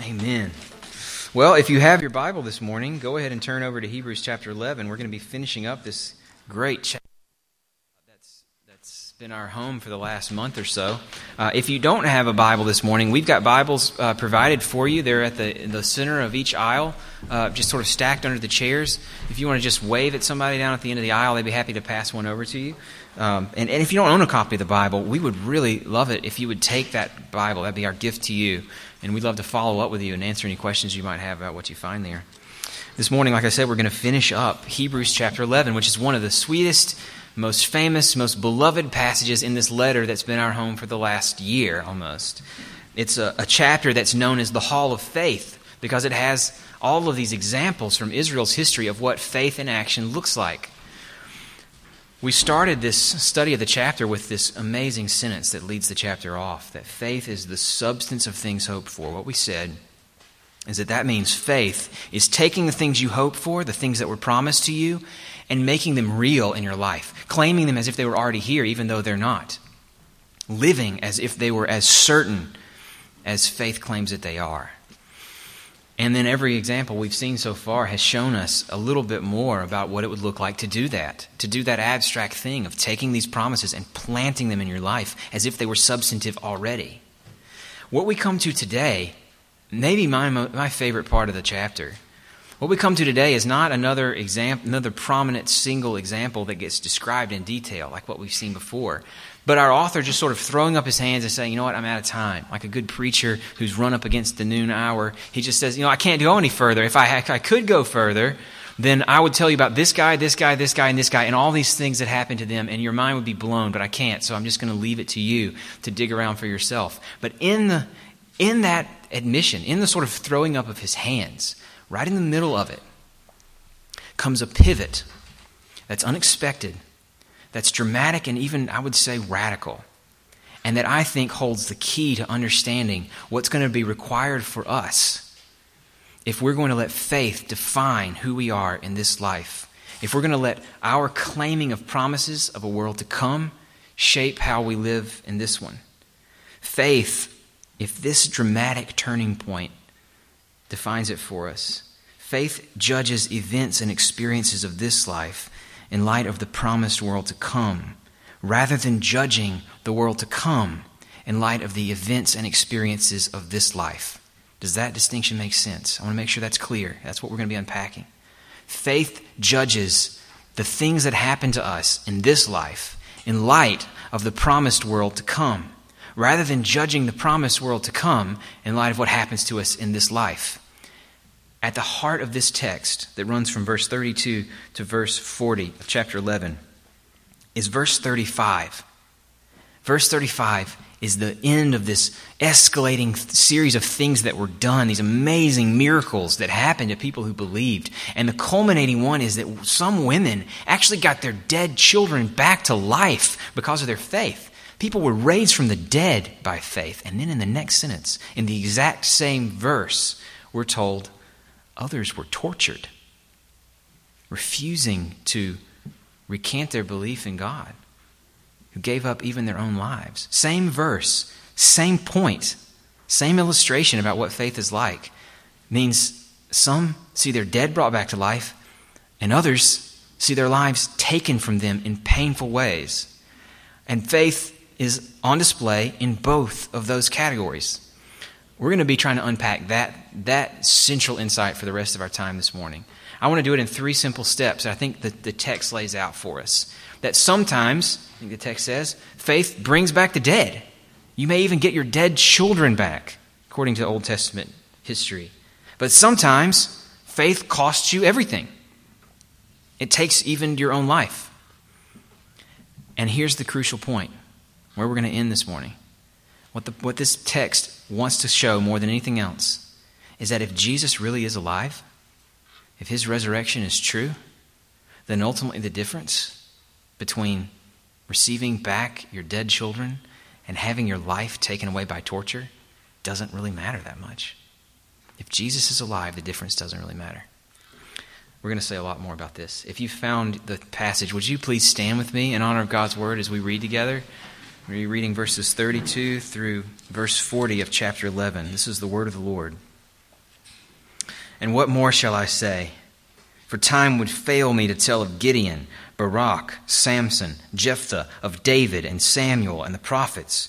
Amen. Well, if you have your Bible this morning, go ahead and turn over to Hebrews chapter 11. We're going to be finishing up this great chapter that's, that's been our home for the last month or so. Uh, if you don't have a Bible this morning, we've got Bibles uh, provided for you. They're at the, the center of each aisle, uh, just sort of stacked under the chairs. If you want to just wave at somebody down at the end of the aisle, they'd be happy to pass one over to you. Um, and, and if you don't own a copy of the Bible, we would really love it if you would take that Bible. That'd be our gift to you. And we'd love to follow up with you and answer any questions you might have about what you find there. This morning, like I said, we're going to finish up Hebrews chapter 11, which is one of the sweetest, most famous, most beloved passages in this letter that's been our home for the last year almost. It's a, a chapter that's known as the Hall of Faith because it has all of these examples from Israel's history of what faith in action looks like. We started this study of the chapter with this amazing sentence that leads the chapter off that faith is the substance of things hoped for. What we said is that that means faith is taking the things you hope for, the things that were promised to you, and making them real in your life, claiming them as if they were already here, even though they're not, living as if they were as certain as faith claims that they are. And then every example we've seen so far has shown us a little bit more about what it would look like to do that, to do that abstract thing of taking these promises and planting them in your life as if they were substantive already. What we come to today, maybe my, my favorite part of the chapter, what we come to today is not another example, another prominent single example that gets described in detail like what we've seen before, but our author just sort of throwing up his hands and saying, you know what, I'm out of time. Like a good preacher who's run up against the noon hour. He just says, you know, I can't go any further. If I, if I could go further, then I would tell you about this guy, this guy, this guy, and this guy, and all these things that happened to them, and your mind would be blown, but I can't. So I'm just going to leave it to you to dig around for yourself. But in, the, in that admission, in the sort of throwing up of his hands, right in the middle of it, comes a pivot that's unexpected that's dramatic and even, I would say, radical. And that I think holds the key to understanding what's going to be required for us if we're going to let faith define who we are in this life. If we're going to let our claiming of promises of a world to come shape how we live in this one. Faith, if this dramatic turning point defines it for us, faith judges events and experiences of this life in light of the promised world to come, rather than judging the world to come in light of the events and experiences of this life. Does that distinction make sense? I want to make sure that's clear. That's what we're going to be unpacking. Faith judges the things that happen to us in this life in light of the promised world to come, rather than judging the promised world to come in light of what happens to us in this life at the heart of this text that runs from verse 32 to verse 40 of chapter 11 is verse 35. Verse 35 is the end of this escalating series of things that were done, these amazing miracles that happened to people who believed. And the culminating one is that some women actually got their dead children back to life because of their faith. People were raised from the dead by faith. And then in the next sentence, in the exact same verse, we're told Others were tortured, refusing to recant their belief in God, who gave up even their own lives. Same verse, same point, same illustration about what faith is like. Means some see their dead brought back to life, and others see their lives taken from them in painful ways. And faith is on display in both of those categories. We're going to be trying to unpack that, that central insight for the rest of our time this morning. I want to do it in three simple steps. I think that the text lays out for us. That sometimes, I think the text says, faith brings back the dead. You may even get your dead children back, according to Old Testament history. But sometimes, faith costs you everything. It takes even your own life. And here's the crucial point where we're going to end this morning. What, the, what this text wants to show more than anything else is that if Jesus really is alive, if his resurrection is true, then ultimately the difference between receiving back your dead children and having your life taken away by torture doesn't really matter that much. If Jesus is alive, the difference doesn't really matter. We're going to say a lot more about this. If you found the passage, would you please stand with me in honor of God's word as we read together? We're reading verses 32 through verse 40 of chapter 11. This is the word of the Lord. And what more shall I say? For time would fail me to tell of Gideon, Barak, Samson, Jephthah, of David and Samuel and the prophets,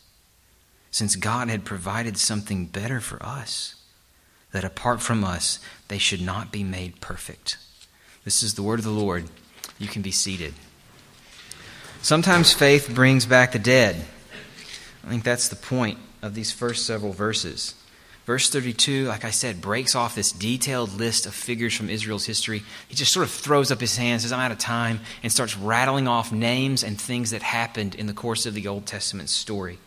since God had provided something better for us, that apart from us, they should not be made perfect. This is the word of the Lord. You can be seated. Sometimes faith brings back the dead. I think that's the point of these first several verses. Verse 32, like I said, breaks off this detailed list of figures from Israel's history. He just sort of throws up his hands, says, I'm out of time, and starts rattling off names and things that happened in the course of the Old Testament story.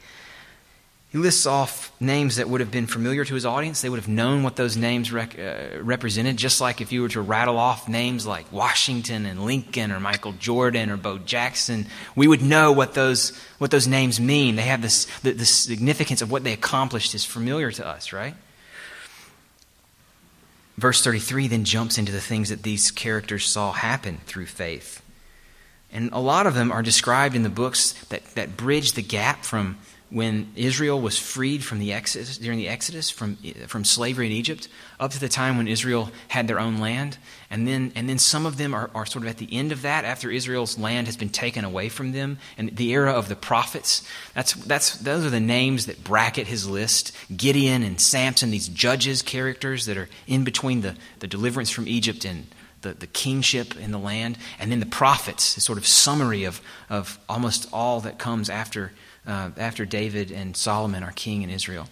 He lists off names that would have been familiar to his audience. They would have known what those names rec- uh, represented, just like if you were to rattle off names like Washington and Lincoln or Michael Jordan or Bo Jackson, we would know what those, what those names mean. They have this, the, the significance of what they accomplished is familiar to us, right? Verse 33 then jumps into the things that these characters saw happen through faith. And a lot of them are described in the books that, that bridge the gap from when Israel was freed from the Exodus, during the Exodus from, from slavery in Egypt up to the time when Israel had their own land. And then, and then some of them are, are sort of at the end of that after Israel's land has been taken away from them. And the era of the prophets, that's, that's, those are the names that bracket his list. Gideon and Samson, these judges characters that are in between the, the deliverance from Egypt and the, the kingship in the land. And then the prophets, a sort of summary of, of almost all that comes after uh, after David and Solomon are king in Israel.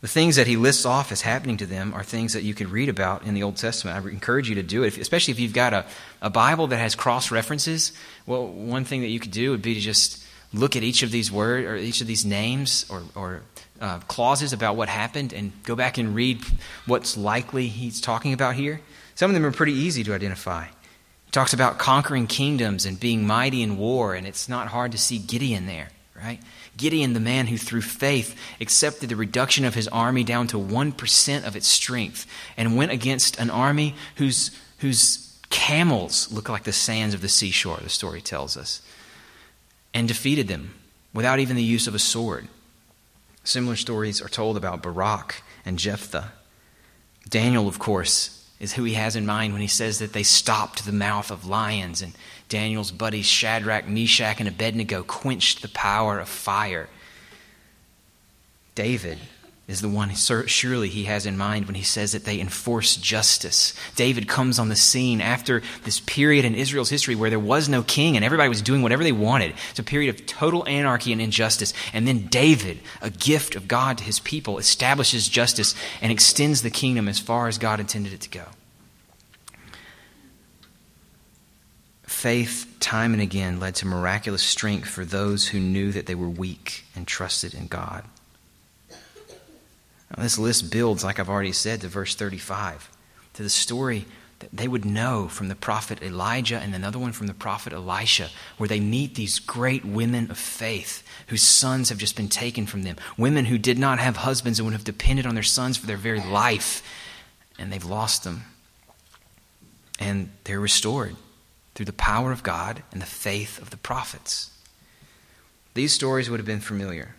The things that he lists off as happening to them are things that you could read about in the Old Testament. I encourage you to do it, especially if you've got a, a Bible that has cross references. Well, one thing that you could do would be to just look at each of these words or each of these names or, or uh, clauses about what happened and go back and read what's likely he's talking about here. Some of them are pretty easy to identify. He talks about conquering kingdoms and being mighty in war, and it's not hard to see Gideon there, right? Gideon, the man who through faith accepted the reduction of his army down to 1% of its strength and went against an army whose, whose camels look like the sands of the seashore, the story tells us, and defeated them without even the use of a sword. Similar stories are told about Barak and Jephthah. Daniel, of course, is who he has in mind when he says that they stopped the mouth of lions and Daniel's buddies Shadrach, Meshach, and Abednego quenched the power of fire. David is the one surely he has in mind when he says that they enforce justice. David comes on the scene after this period in Israel's history where there was no king and everybody was doing whatever they wanted. It's a period of total anarchy and injustice. And then David, a gift of God to his people, establishes justice and extends the kingdom as far as God intended it to go. Faith, time and again, led to miraculous strength for those who knew that they were weak and trusted in God. Now, this list builds, like I've already said, to verse 35, to the story that they would know from the prophet Elijah and another one from the prophet Elisha, where they meet these great women of faith whose sons have just been taken from them. Women who did not have husbands and would have depended on their sons for their very life, and they've lost them. And they're restored through the power of God and the faith of the prophets. These stories would have been familiar.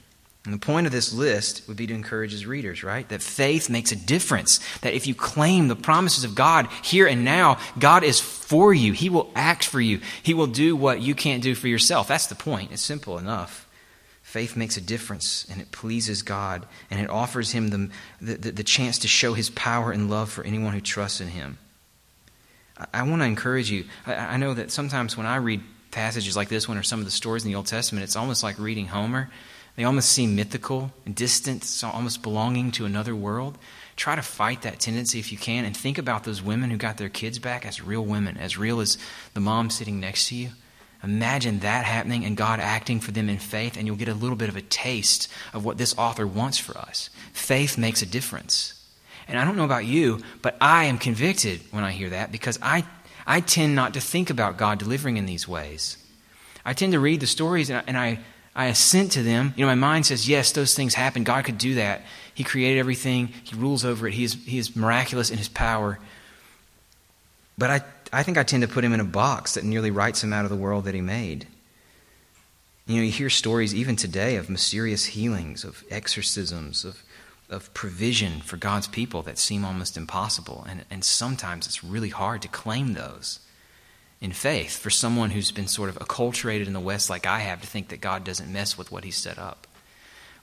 And the point of this list would be to encourage his readers, right? That faith makes a difference. That if you claim the promises of God here and now, God is for you. He will act for you. He will do what you can't do for yourself. That's the point. It's simple enough. Faith makes a difference and it pleases God and it offers him the, the, the chance to show his power and love for anyone who trusts in him. I, I want to encourage you. I, I know that sometimes when I read passages like this one or some of the stories in the Old Testament, it's almost like reading Homer. They almost seem mythical and distant, almost belonging to another world. Try to fight that tendency if you can and think about those women who got their kids back as real women, as real as the mom sitting next to you. Imagine that happening and God acting for them in faith, and you'll get a little bit of a taste of what this author wants for us. Faith makes a difference. And I don't know about you, but I am convicted when I hear that because I, I tend not to think about God delivering in these ways. I tend to read the stories and I, and I, I assent to them. You know, my mind says, yes, those things happen. God could do that. He created everything, He rules over it, He is, he is miraculous in His power. But I I think I tend to put him in a box that nearly writes him out of the world that he made. You know, you hear stories even today of mysterious healings, of exorcisms, of, of provision for God's people that seem almost impossible. And, and sometimes it's really hard to claim those in faith for someone who's been sort of acculturated in the West like I have to think that God doesn't mess with what He's set up.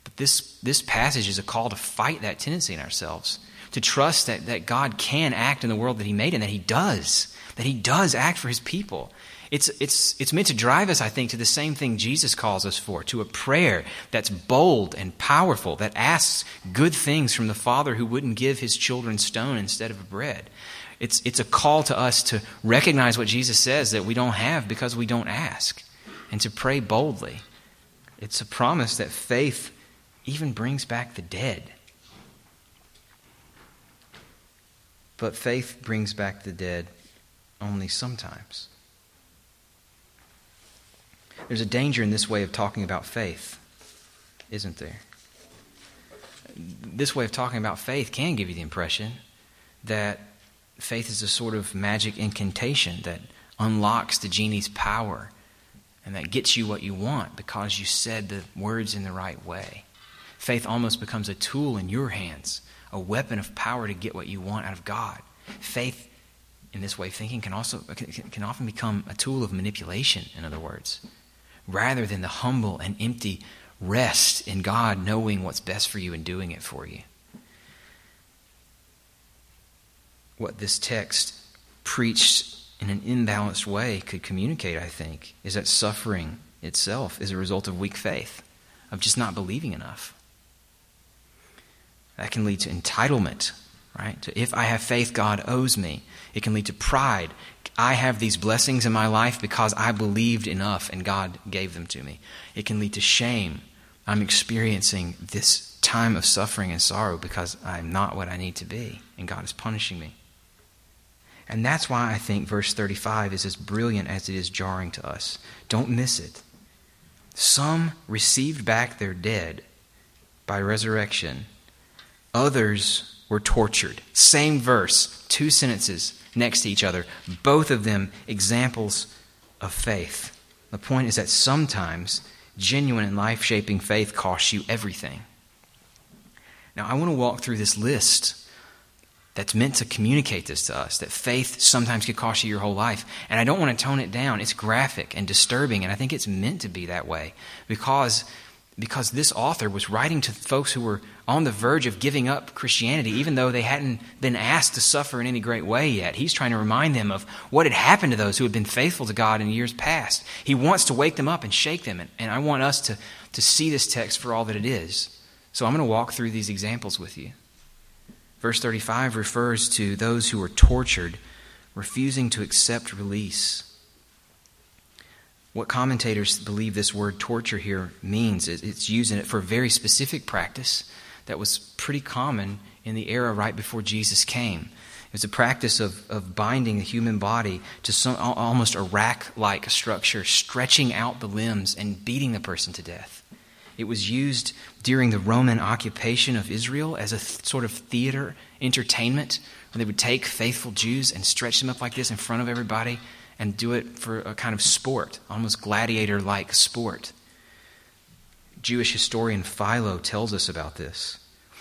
But this, this passage is a call to fight that tendency in ourselves, to trust that, that God can act in the world that He made and that He does that he does act for his people. It's, it's, it's meant to drive us, I think, to the same thing Jesus calls us for to a prayer that's bold and powerful, that asks good things from the Father who wouldn't give his children stone instead of bread. It's, it's a call to us to recognize what Jesus says that we don't have because we don't ask, and to pray boldly. It's a promise that faith even brings back the dead. But faith brings back the dead only sometimes. There's a danger in this way of talking about faith, isn't there? This way of talking about faith can give you the impression that faith is a sort of magic incantation that unlocks the genie's power and that gets you what you want because you said the words in the right way. Faith almost becomes a tool in your hands, a weapon of power to get what you want out of God. Faith in this way of thinking can also can, often become a tool of manipulation in other words rather than the humble and empty rest in God knowing what's best for you and doing it for you what this text preached in an imbalanced way could communicate i think is that suffering itself is a result of weak faith of just not believing enough that can lead to entitlement right? So if I have faith, God owes me. It can lead to pride. I have these blessings in my life because I believed enough and God gave them to me. It can lead to shame. I'm experiencing this time of suffering and sorrow because I'm not what I need to be and God is punishing me. And that's why I think verse 35 is as brilliant as it is jarring to us. Don't miss it. Some received back their dead by resurrection, others were tortured. Same verse, two sentences next to each other, both of them examples of faith. The point is that sometimes genuine and life shaping faith costs you everything. Now, I want to walk through this list that's meant to communicate this to us that faith sometimes could cost you your whole life. And I don't want to tone it down. It's graphic and disturbing, and I think it's meant to be that way because because this author was writing to folks who were on the verge of giving up Christianity, even though they hadn't been asked to suffer in any great way yet. He's trying to remind them of what had happened to those who had been faithful to God in years past. He wants to wake them up and shake them, and, and I want us to, to see this text for all that it is. So I'm going to walk through these examples with you. Verse 35 refers to those who were tortured, refusing to accept release. What commentators believe this word torture here means is it's using it for a very specific practice that was pretty common in the era right before Jesus came. It was a practice of, of binding the human body to some, almost a rack like structure, stretching out the limbs and beating the person to death. It was used during the Roman occupation of Israel as a th- sort of theater entertainment they would take faithful Jews and stretch them up like this in front of everybody and do it for a kind of sport, almost gladiator like sport. Jewish historian Philo tells us about this.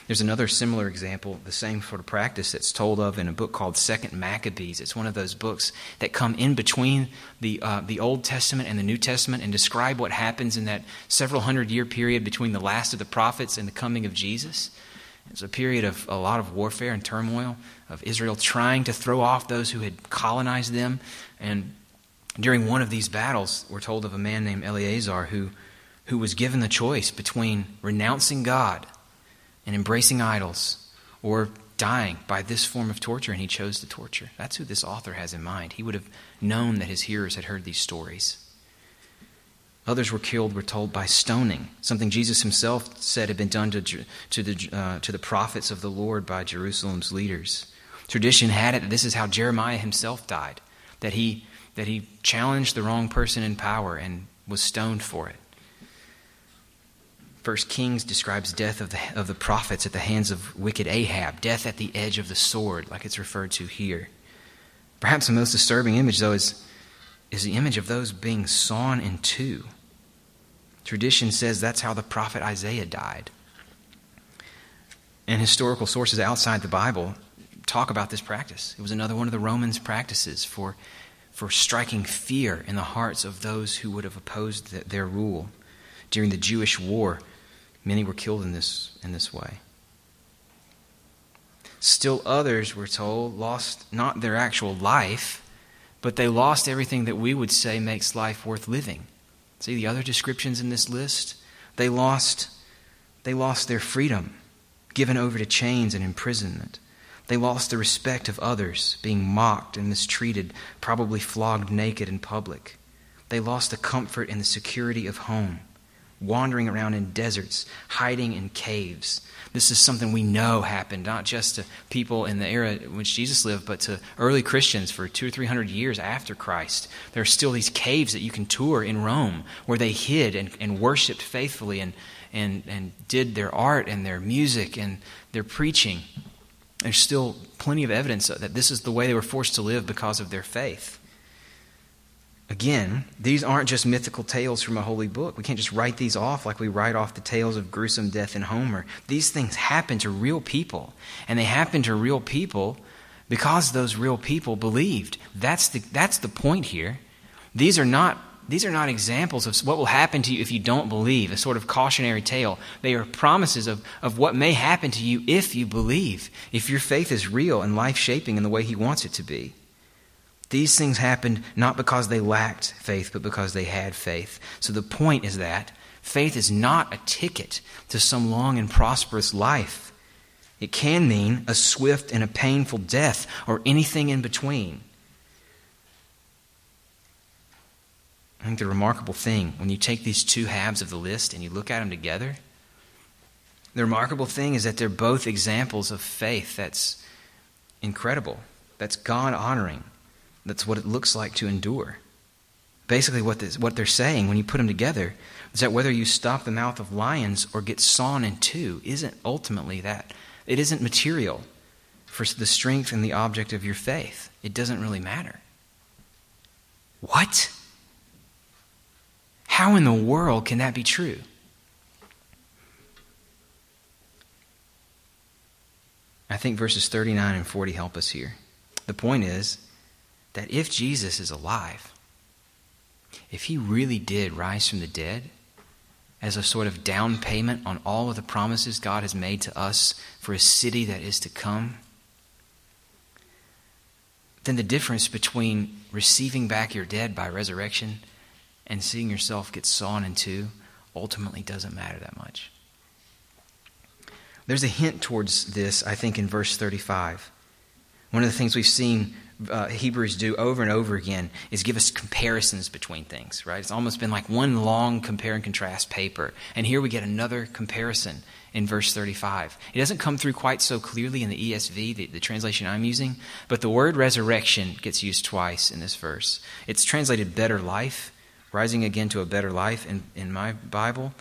There's another similar example, the same sort of practice that's told of in a book called Second Maccabees. It's one of those books that come in between the, uh, the Old Testament and the New Testament and describe what happens in that several hundred year period between the last of the prophets and the coming of Jesus. It's a period of a lot of warfare and turmoil, of Israel trying to throw off those who had colonized them. And during one of these battles, we're told of a man named Eleazar who, who was given the choice between renouncing God and embracing idols or dying by this form of torture, and he chose the torture. That's who this author has in mind. He would have known that his hearers had heard these stories. Others were killed, we're told, by stoning, something Jesus himself said had been done to, to, the, uh, to the prophets of the Lord by Jerusalem's leaders. Tradition had it that this is how Jeremiah himself died, that he, that he challenged the wrong person in power and was stoned for it. First Kings describes death of the, of the prophets at the hands of wicked Ahab, death at the edge of the sword, like it's referred to here. Perhaps the most disturbing image, though, is, is the image of those being sawn in two. Tradition says that's how the prophet Isaiah died. And historical sources outside the Bible talk about this practice. It was another one of the Romans' practices for, for striking fear in the hearts of those who would have opposed the, their rule. During the Jewish war, Many were killed in this, in this way. Still others, we're told, lost not their actual life, but they lost everything that we would say makes life worth living. See the other descriptions in this list? They lost, they lost their freedom, given over to chains and imprisonment. They lost the respect of others, being mocked and mistreated, probably flogged naked in public. They lost the comfort and the security of home wandering around in deserts, hiding in caves. This is something we know happened not just to people in the era in which Jesus lived, but to early Christians for two or three hundred years after Christ. There are still these caves that you can tour in Rome where they hid and, and worshiped faithfully and, and, and did their art and their music and their preaching. There's still plenty of evidence that this is the way they were forced to live because of their faith. Again, these aren't just mythical tales from a holy book. We can't just write these off like we write off the tales of gruesome death in Homer. These things happen to real people, and they happen to real people because those real people believed. That's the, that's the point here. These are not these are not examples of what will happen to you if you don't believe, a sort of cautionary tale. They are promises of, of what may happen to you if you believe, if your faith is real and life shaping in the way He wants it to be. These things happened not because they lacked faith, but because they had faith. So the point is that faith is not a ticket to some long and prosperous life. It can mean a swift and a painful death or anything in between. I think the remarkable thing, when you take these two halves of the list and you look at them together, the remarkable thing is that they're both examples of faith that's incredible, that's God honoring, that's what it looks like to endure. Basically, what, this, what they're saying when you put them together is that whether you stop the mouth of lions or get sawn in two isn't ultimately that. It isn't material for the strength and the object of your faith. It doesn't really matter. What? How in the world can that be true? I think verses 39 and 40 help us here. The point is that if Jesus is alive, if he really did rise from the dead as a sort of down payment on all of the promises God has made to us for a city that is to come, then the difference between receiving back your dead by resurrection and seeing yourself get sawn in two ultimately doesn't matter that much. There's a hint towards this, I think, in verse 35. One of the things we've seen uh, Hebrews do over and over again is give us comparisons between things, right? It's almost been like one long compare and contrast paper. And here we get another comparison in verse 35. It doesn't come through quite so clearly in the ESV, the, the translation I'm using, but the word resurrection gets used twice in this verse. It's translated better life, rising again to a better life in, in my Bible,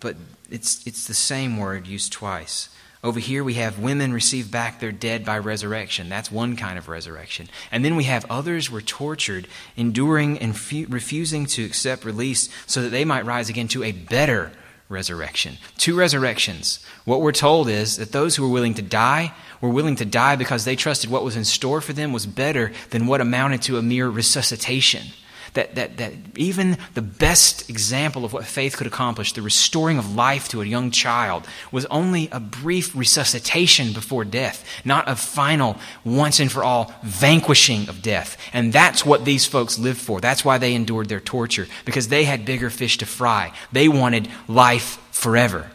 but it's, it's the same word used twice. Over here, we have women receive back their dead by resurrection. That's one kind of resurrection. And then we have others were tortured, enduring and refusing to accept release so that they might rise again to a better resurrection. Two resurrections. What we're told is that those who were willing to die were willing to die because they trusted what was in store for them was better than what amounted to a mere resuscitation. That, that, that even the best example of what faith could accomplish, the restoring of life to a young child, was only a brief resuscitation before death, not a final, once and for all, vanquishing of death. And that's what these folks lived for. That's why they endured their torture, because they had bigger fish to fry. They wanted life forever.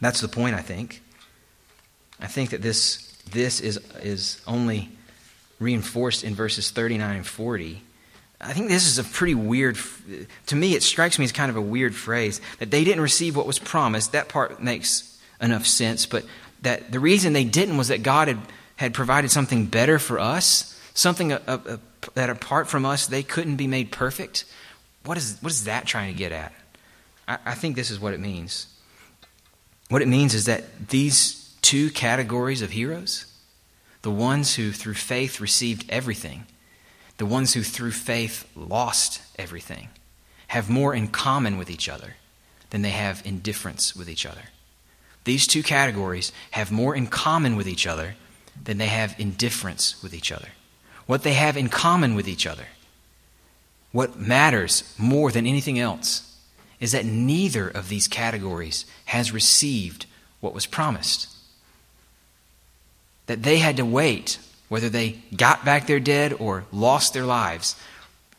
That's the point, I think. I think that this, this is, is only reinforced in verses 39 and 40 I think this is a pretty weird, to me, it strikes me as kind of a weird phrase that they didn't receive what was promised. That part makes enough sense, but that the reason they didn't was that God had, had provided something better for us, something a, a, a, that apart from us they couldn't be made perfect. What is, what is that trying to get at? I, I think this is what it means. What it means is that these two categories of heroes, the ones who through faith received everything, the ones who through faith lost everything, have more in common with each other than they have in difference with each other. These two categories have more in common with each other than they have in difference with each other. What they have in common with each other, what matters more than anything else, is that neither of these categories has received what was promised. That they had to wait whether they got back their dead or lost their lives.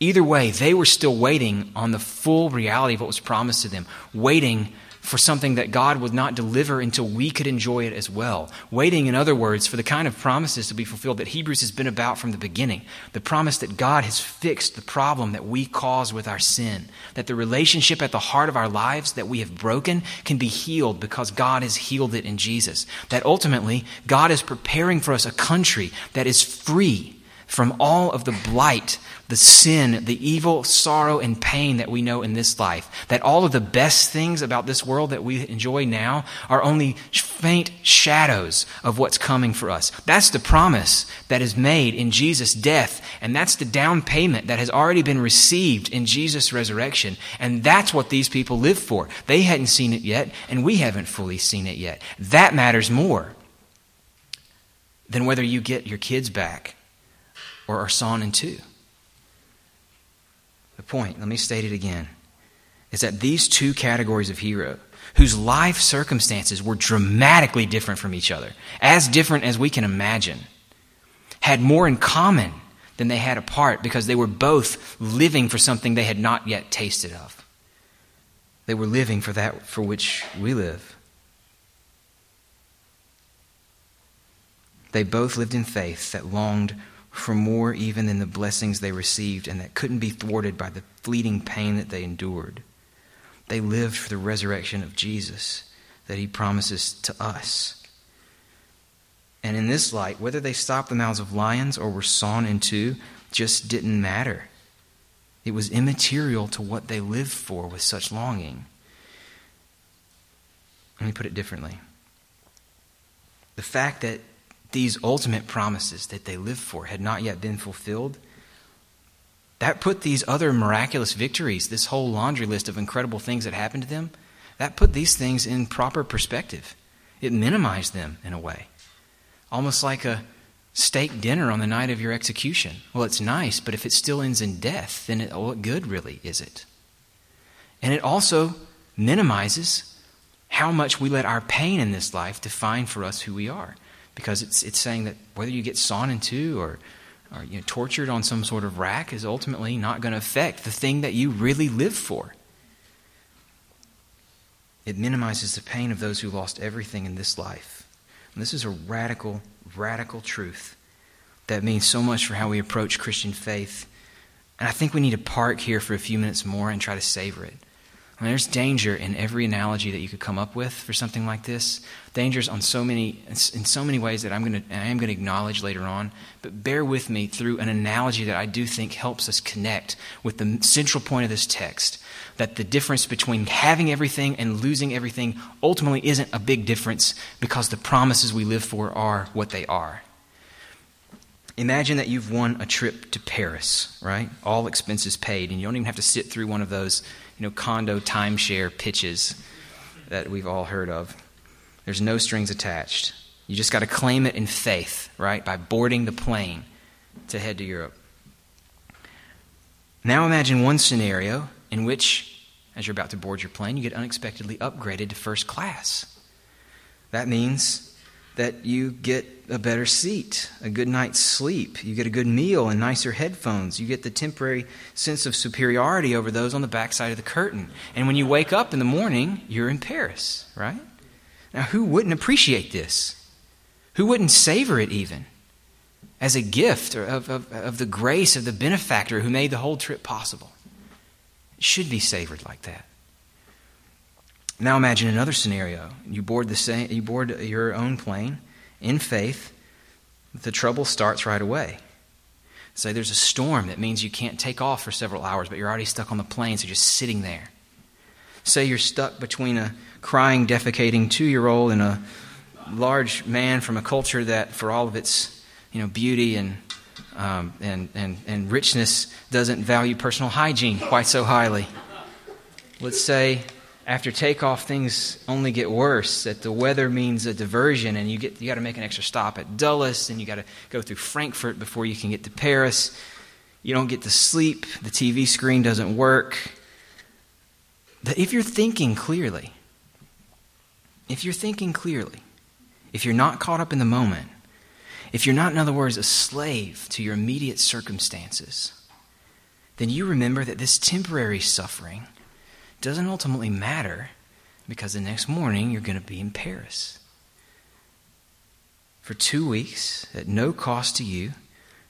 Either way, they were still waiting on the full reality of what was promised to them, waiting for something that God would not deliver until we could enjoy it as well. Waiting, in other words, for the kind of promises to be fulfilled that Hebrews has been about from the beginning. The promise that God has fixed the problem that we cause with our sin. That the relationship at the heart of our lives that we have broken can be healed because God has healed it in Jesus. That ultimately, God is preparing for us a country that is free from all of the blight, the sin, the evil, sorrow, and pain that we know in this life. That all of the best things about this world that we enjoy now are only faint shadows of what's coming for us. That's the promise that is made in Jesus' death, and that's the down payment that has already been received in Jesus' resurrection. And that's what these people live for. They hadn't seen it yet, and we haven't fully seen it yet. That matters more than whether you get your kids back or are sawn in two. The point, let me state it again, is that these two categories of hero, whose life circumstances were dramatically different from each other, as different as we can imagine, had more in common than they had apart because they were both living for something they had not yet tasted of. They were living for that for which we live. They both lived in faith that longed for more even than the blessings they received and that couldn't be thwarted by the fleeting pain that they endured. They lived for the resurrection of Jesus that he promises to us. And in this light, whether they stopped the mouths of lions or were sawn in two just didn't matter. It was immaterial to what they lived for with such longing. Let me put it differently. The fact that these ultimate promises that they lived for had not yet been fulfilled, that put these other miraculous victories, this whole laundry list of incredible things that happened to them, that put these things in proper perspective. It minimized them in a way. Almost like a steak dinner on the night of your execution. Well, it's nice, but if it still ends in death, then it, what good really is it? And it also minimizes how much we let our pain in this life define for us who we are because it's, it's saying that whether you get sawn in two or, or you know, tortured on some sort of rack is ultimately not going to affect the thing that you really live for. It minimizes the pain of those who lost everything in this life. And this is a radical, radical truth that means so much for how we approach Christian faith. And I think we need to park here for a few minutes more and try to savor it. There's danger in every analogy that you could come up with for something like this. Dangers on so many, in so many ways that I'm going to, I am going to acknowledge later on. But bear with me through an analogy that I do think helps us connect with the central point of this text. That the difference between having everything and losing everything ultimately isn't a big difference because the promises we live for are what they are. Imagine that you've won a trip to Paris, right? All expenses paid, and you don't even have to sit through one of those you know, condo timeshare pitches. that we've all heard of. There's no strings attached. You just got to claim it in faith, right? By boarding the plane to head to Europe. Now imagine one scenario in which, as you're about to board your plane, you get unexpectedly upgraded to first class. That means that you get a better seat, a good night's sleep, you get a good meal and nicer headphones, you get the temporary sense of superiority over those on the backside of the curtain. And when you wake up in the morning, you're in Paris, right? Now, who wouldn't appreciate this? Who wouldn't savor it even as a gift of, of, of the grace of the benefactor who made the whole trip possible? It should be savored like that. Now imagine another scenario. You board, the same, you board your own plane in faith. The trouble starts right away. Say there's a storm that means you can't take off for several hours, but you're already stuck on the plane, so you're just sitting there. Say you're stuck between a crying, defecating two year old and a large man from a culture that, for all of its you know, beauty and, um, and, and, and richness, doesn't value personal hygiene quite so highly. Let's say after takeoff, things only get worse. That the weather means a diversion, and you get you got to make an extra stop at Dulles, and you got to go through Frankfurt before you can get to Paris. You don't get to sleep. The TV screen doesn't work. But if you're thinking clearly, if you're thinking clearly, if you're not caught up in the moment, if you're not, in other words, a slave to your immediate circumstances, then you remember that this temporary suffering doesn't ultimately matter because the next morning you're going to be in Paris. For two weeks, at no cost to you,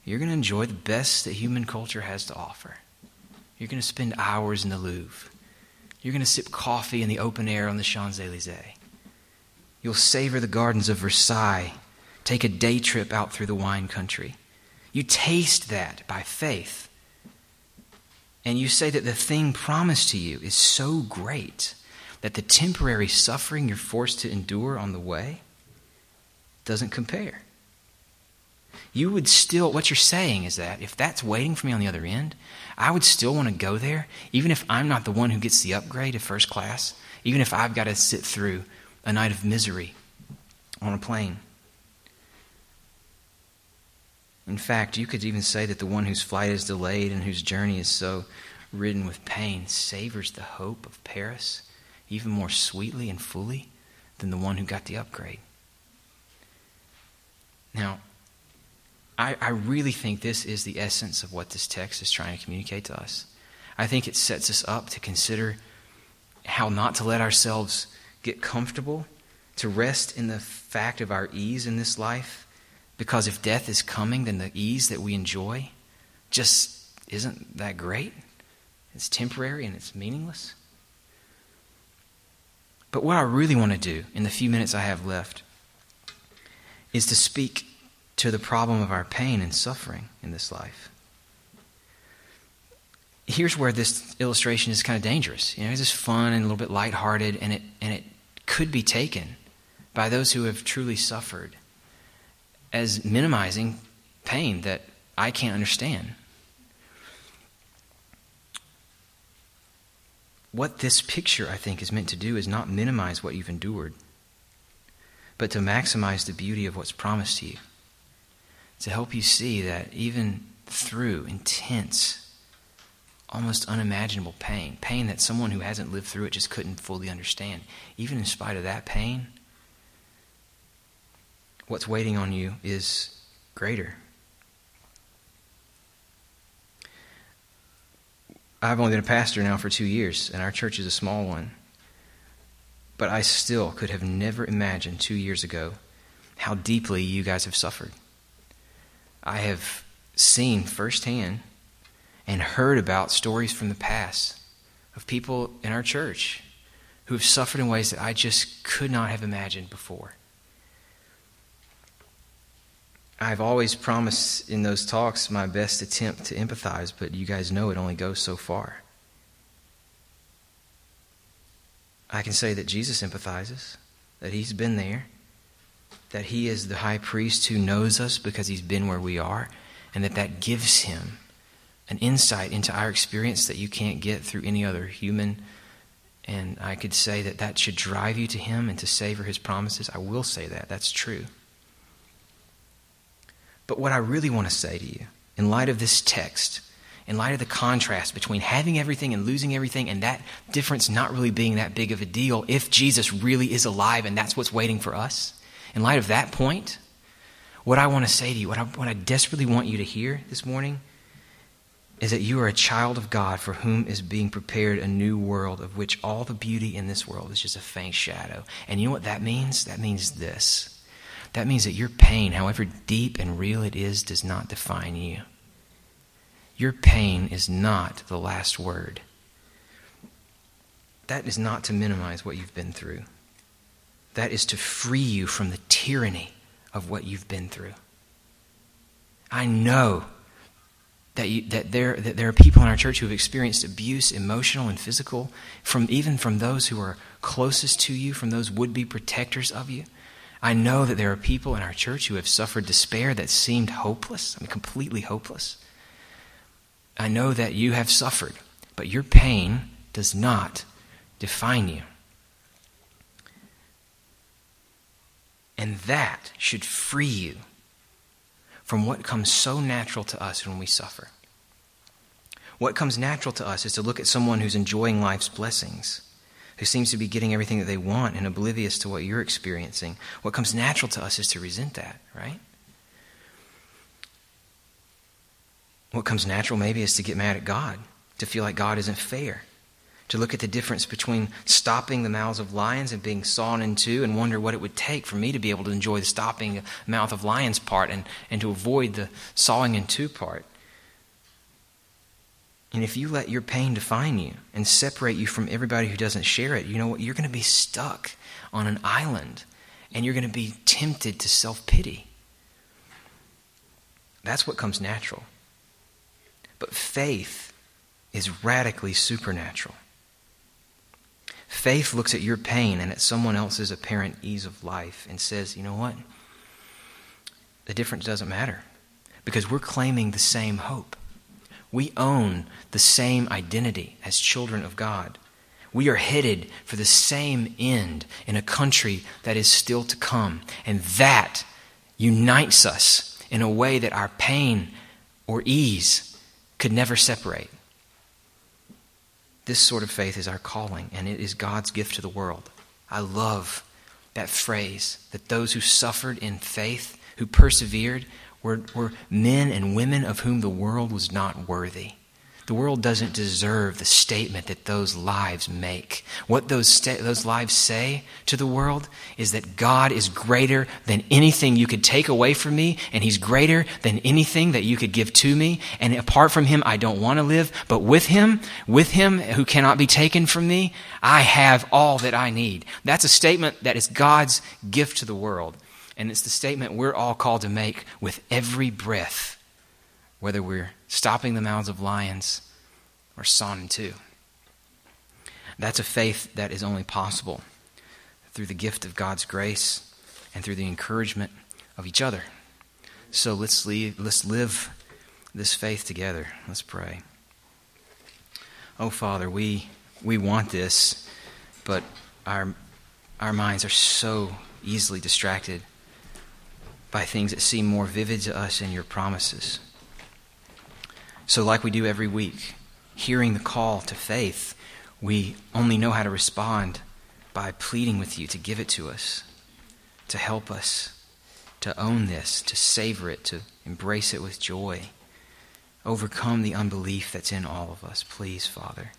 you're going to enjoy the best that human culture has to offer. You're going to spend hours in the Louvre. You're going to sip coffee in the open air on the Champs Elysees. You'll savor the gardens of Versailles, take a day trip out through the wine country. You taste that by faith and you say that the thing promised to you is so great that the temporary suffering you're forced to endure on the way doesn't compare. You would still, what you're saying is that if that's waiting for me on the other end, I would still want to go there, even if I'm not the one who gets the upgrade to first class, even if I've got to sit through a night of misery on a plane. In fact, you could even say that the one whose flight is delayed and whose journey is so ridden with pain savors the hope of Paris even more sweetly and fully than the one who got the upgrade. Now, I, I, really think this is the essence of what this text is trying to communicate to us. I think it sets us up to consider how not to let ourselves get comfortable, to rest in the fact of our ease in this life because if death is coming, then the ease that we enjoy just isn't that great. It's temporary and it's meaningless. But what I really want to do in the few minutes I have left is to speak to the problem of our pain and suffering in this life. Here's where this illustration is kind of dangerous. You know, it's just fun and a little bit lighthearted, and it, and it could be taken by those who have truly suffered as minimizing pain that I can't understand. What this picture, I think, is meant to do is not minimize what you've endured, but to maximize the beauty of what's promised to you. To help you see that even through intense, almost unimaginable pain, pain that someone who hasn't lived through it just couldn't fully understand, even in spite of that pain, what's waiting on you is greater. I've only been a pastor now for two years, and our church is a small one. But I still could have never imagined two years ago how deeply you guys have suffered. I have seen firsthand and heard about stories from the past of people in our church who have suffered in ways that I just could not have imagined before. I've always promised in those talks my best attempt to empathize, but you guys know it only goes so far. I can say that Jesus empathizes, that he's been there, that he is the high priest who knows us because he's been where we are, and that that gives him an insight into our experience that you can't get through any other human And I could say that that should drive you to Him and to savor His promises. I will say that. That's true. But what I really want to say to you, in light of this text, in light of the contrast between having everything and losing everything, and that difference not really being that big of a deal, if Jesus really is alive and that's what's waiting for us, in light of that point, what I want to say to you, what I, what I desperately want you to hear this morning, is that you are a child of God for whom is being prepared a new world of which all the beauty in this world is just a faint shadow. And you know what that means? That means this. That means that your pain, however deep and real it is, does not define you. Your pain is not the last word. That is not to minimize what you've been through. That is to free you from the tyranny of what you've been through. I know that, you, that, there, that there are people in our church who have experienced abuse, emotional and physical, from even from those who are closest to you, from those would be protectors of you. I know that there are people in our church who have suffered despair that seemed hopeless, I mean, completely hopeless. I know that you have suffered, but your pain does not define you. And that should free you from what comes so natural to us when we suffer. What comes natural to us is to look at someone who's enjoying life's blessings, who seems to be getting everything that they want and oblivious to what you're experiencing. What comes natural to us is to resent that, right? What comes natural maybe is to get mad at God, to feel like God isn't fair, to look at the difference between stopping the mouths of lions and being sawn in two and wonder what it would take for me to be able to enjoy the stopping mouth of lions part and, and to avoid the sawing in two part. And if you let your pain define you and separate you from everybody who doesn't share it, you know what? You're going to be stuck on an island and you're going to be tempted to self pity. That's what comes natural. But faith is radically supernatural. Faith looks at your pain and at someone else's apparent ease of life and says, you know what? The difference doesn't matter because we're claiming the same hope. We own the same identity as children of God. We are headed for the same end in a country that is still to come. And that unites us in a way that our pain or ease could never separate. This sort of faith is our calling, and it is God's gift to the world. I love that phrase that those who suffered in faith, who persevered, were, were men and women of whom the world was not worthy. The world doesn't deserve the statement that those lives make. What those, sta- those lives say to the world is that God is greater than anything you could take away from me, and He's greater than anything that you could give to me. And apart from Him, I don't want to live. But with Him, with Him who cannot be taken from me, I have all that I need. That's a statement that is God's gift to the world. And it's the statement we're all called to make with every breath whether we're stopping the mouths of lions or in two. That's a faith that is only possible through the gift of God's grace and through the encouragement of each other. So let's, leave, let's live this faith together. Let's pray. Oh, Father, we, we want this, but our, our minds are so easily distracted by things that seem more vivid to us in your promises. So, like we do every week, hearing the call to faith, we only know how to respond by pleading with you to give it to us, to help us, to own this, to savor it, to embrace it with joy. Overcome the unbelief that's in all of us, please, Father,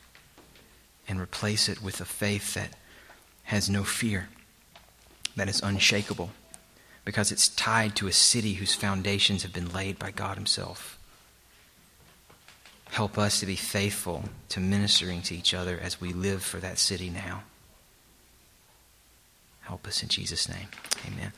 and replace it with a faith that has no fear, that is unshakable, because it's tied to a city whose foundations have been laid by God Himself. Help us to be faithful to ministering to each other as we live for that city now. Help us in Jesus' name. Amen.